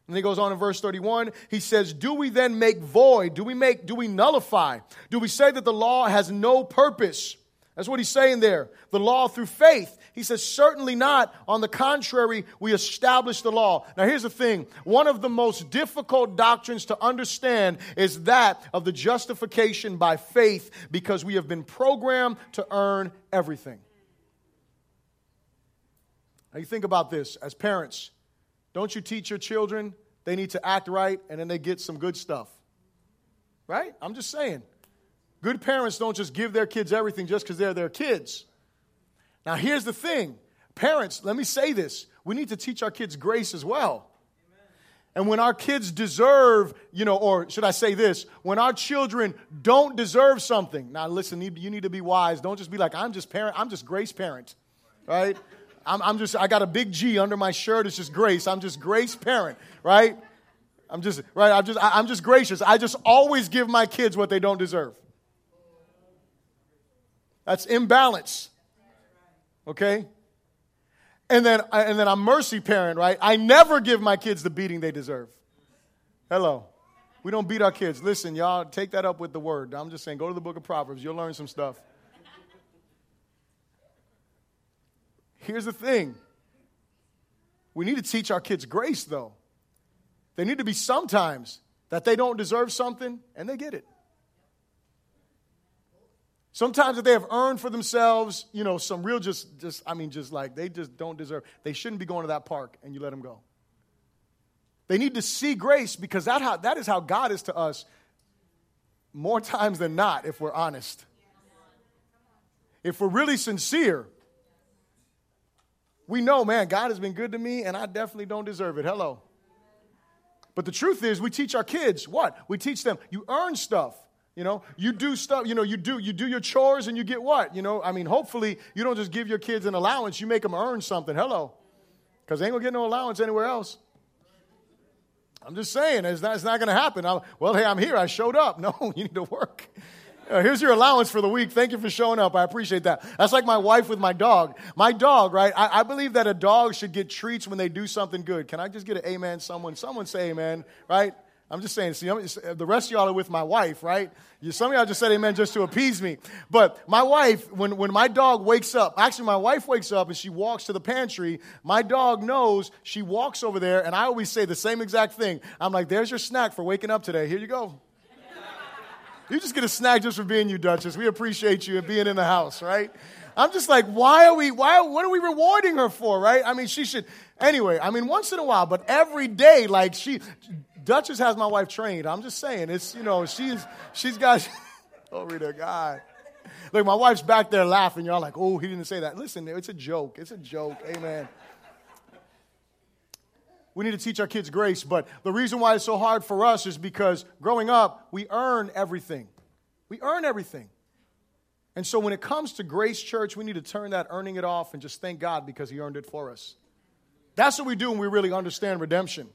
And he goes on in verse 31. He says, Do we then make void? Do we make, do we nullify? Do we say that the law has no purpose? That's what he's saying there. The law through faith. He says, certainly not. On the contrary, we establish the law. Now, here's the thing one of the most difficult doctrines to understand is that of the justification by faith because we have been programmed to earn everything. Now, you think about this as parents. Don't you teach your children they need to act right and then they get some good stuff? Right? I'm just saying. Good parents don't just give their kids everything just because they're their kids. Now, here's the thing parents, let me say this we need to teach our kids grace as well. And when our kids deserve, you know, or should I say this, when our children don't deserve something, now listen, you need to be wise. Don't just be like, I'm just parent, I'm just grace parent, right? I'm, I'm just, I got a big G under my shirt. It's just grace. I'm just grace parent, right? I'm just, right? I'm just, I'm just gracious. I just always give my kids what they don't deserve. That's imbalance. Okay? And then, and then I'm mercy parent, right? I never give my kids the beating they deserve. Hello. We don't beat our kids. Listen, y'all, take that up with the word. I'm just saying, go to the book of Proverbs. You'll learn some stuff. Here's the thing we need to teach our kids grace, though. They need to be sometimes that they don't deserve something and they get it. Sometimes if they have earned for themselves, you know, some real just, just, I mean, just like they just don't deserve, they shouldn't be going to that park and you let them go. They need to see grace because that, how, that is how God is to us more times than not, if we're honest. If we're really sincere, we know, man, God has been good to me and I definitely don't deserve it. Hello. But the truth is, we teach our kids what? We teach them, you earn stuff. You know, you do stuff, you know, you do you do your chores and you get what? You know, I mean, hopefully you don't just give your kids an allowance, you make them earn something. Hello. Because they ain't gonna get no allowance anywhere else. I'm just saying, it's not, it's not gonna happen. I'll, well, hey, I'm here, I showed up. No, you need to work. Uh, here's your allowance for the week. Thank you for showing up. I appreciate that. That's like my wife with my dog. My dog, right? I, I, believe that a dog should get treats when they do something good. Can I just get an amen? Someone, someone say amen, right? I'm just saying, see, uh, the rest of y'all are with my wife, right? Some of y'all just said amen just to appease me. But my wife, when, when my dog wakes up, actually, my wife wakes up and she walks to the pantry. My dog knows she walks over there, and I always say the same exact thing. I'm like, there's your snack for waking up today. Here you go. You just get a snack just for being you, Duchess. We appreciate you and being in the house, right? I'm just like, why are we, why, what are we rewarding her for, right? I mean, she should, anyway, I mean, once in a while, but every day, like, she, Duchess has my wife trained. I'm just saying, it's, you know, she's, she's got, glory to God. Look, my wife's back there laughing. Y'all like, oh, he didn't say that. Listen, it's a joke. It's a joke. Amen. We need to teach our kids grace, but the reason why it's so hard for us is because growing up, we earn everything. We earn everything. And so when it comes to Grace Church, we need to turn that earning it off and just thank God because He earned it for us. That's what we do when we really understand redemption.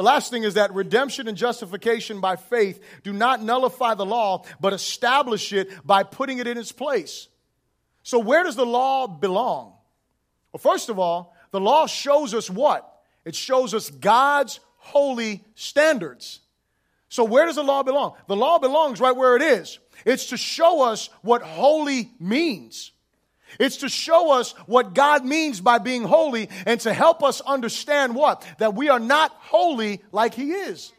The last thing is that redemption and justification by faith do not nullify the law, but establish it by putting it in its place. So, where does the law belong? Well, first of all, the law shows us what? It shows us God's holy standards. So, where does the law belong? The law belongs right where it is. It's to show us what holy means. It's to show us what God means by being holy and to help us understand what? That we are not holy like He is.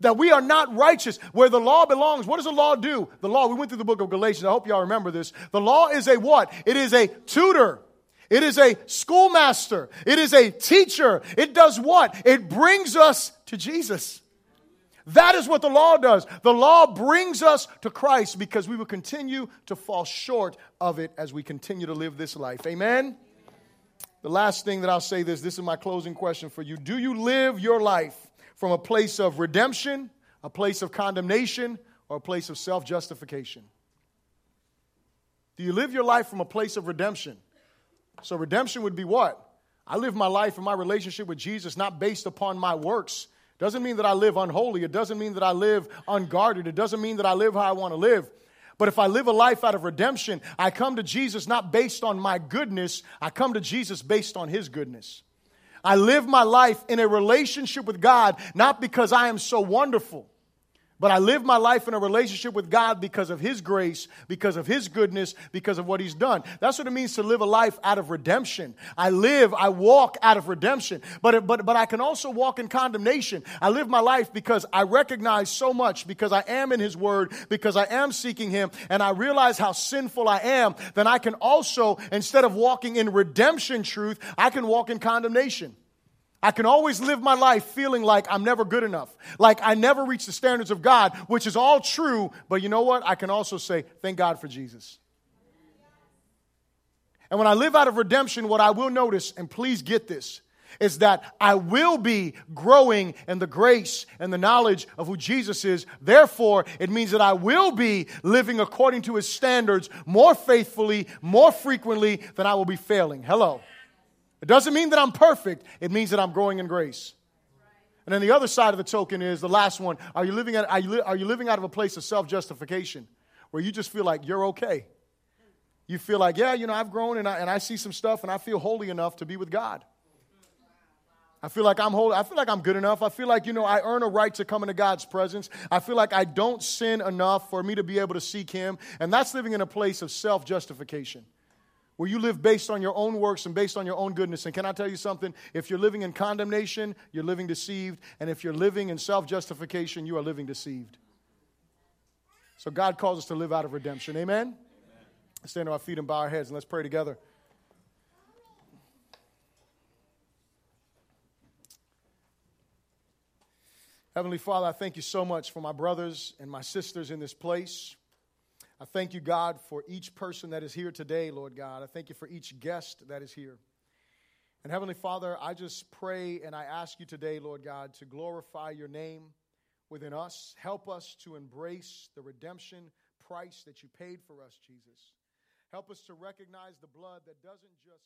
That we are not righteous where the law belongs. What does the law do? The law, we went through the book of Galatians. I hope y'all remember this. The law is a what? It is a tutor. It is a schoolmaster. It is a teacher. It does what? It brings us to Jesus. That is what the law does. The law brings us to Christ because we will continue to fall short of it as we continue to live this life. Amen? The last thing that I'll say this this is my closing question for you. Do you live your life from a place of redemption, a place of condemnation, or a place of self justification? Do you live your life from a place of redemption? So, redemption would be what? I live my life and my relationship with Jesus not based upon my works, doesn't mean that I live unholy. It doesn't mean that I live unguarded. It doesn't mean that I live how I want to live. But if I live a life out of redemption, I come to Jesus not based on my goodness, I come to Jesus based on His goodness. I live my life in a relationship with God, not because I am so wonderful, but I live my life in a relationship with God because of His grace, because of His goodness, because of what He's done. That's what it means to live a life out of redemption. I live, I walk out of redemption, but, but, but I can also walk in condemnation. I live my life because I recognize so much, because I am in His Word, because I am seeking Him, and I realize how sinful I am, then I can also, instead of walking in redemption truth, I can walk in condemnation. I can always live my life feeling like I'm never good enough, like I never reach the standards of God, which is all true, but you know what? I can also say, thank God for Jesus. And when I live out of redemption, what I will notice, and please get this, is that I will be growing in the grace and the knowledge of who Jesus is. Therefore, it means that I will be living according to his standards more faithfully, more frequently than I will be failing. Hello. It doesn't mean that I'm perfect, it means that I'm growing in grace. And then the other side of the token is the last one. Are you living, at, are you, are you living out of a place of self justification where you just feel like you're okay? You feel like, yeah, you know, I've grown and I, and I see some stuff and I feel holy enough to be with God. I feel like I'm holy. I feel like I'm good enough. I feel like, you know, I earn a right to come into God's presence. I feel like I don't sin enough for me to be able to seek Him. And that's living in a place of self justification where you live based on your own works and based on your own goodness. And can I tell you something? If you're living in condemnation, you're living deceived. And if you're living in self justification, you are living deceived. So God calls us to live out of redemption. Amen? Amen? Stand on our feet and bow our heads and let's pray together. Heavenly Father, I thank you so much for my brothers and my sisters in this place. I thank you, God, for each person that is here today, Lord God. I thank you for each guest that is here. And Heavenly Father, I just pray and I ask you today, Lord God, to glorify your name within us. Help us to embrace the redemption price that you paid for us, Jesus. Help us to recognize the blood that doesn't just.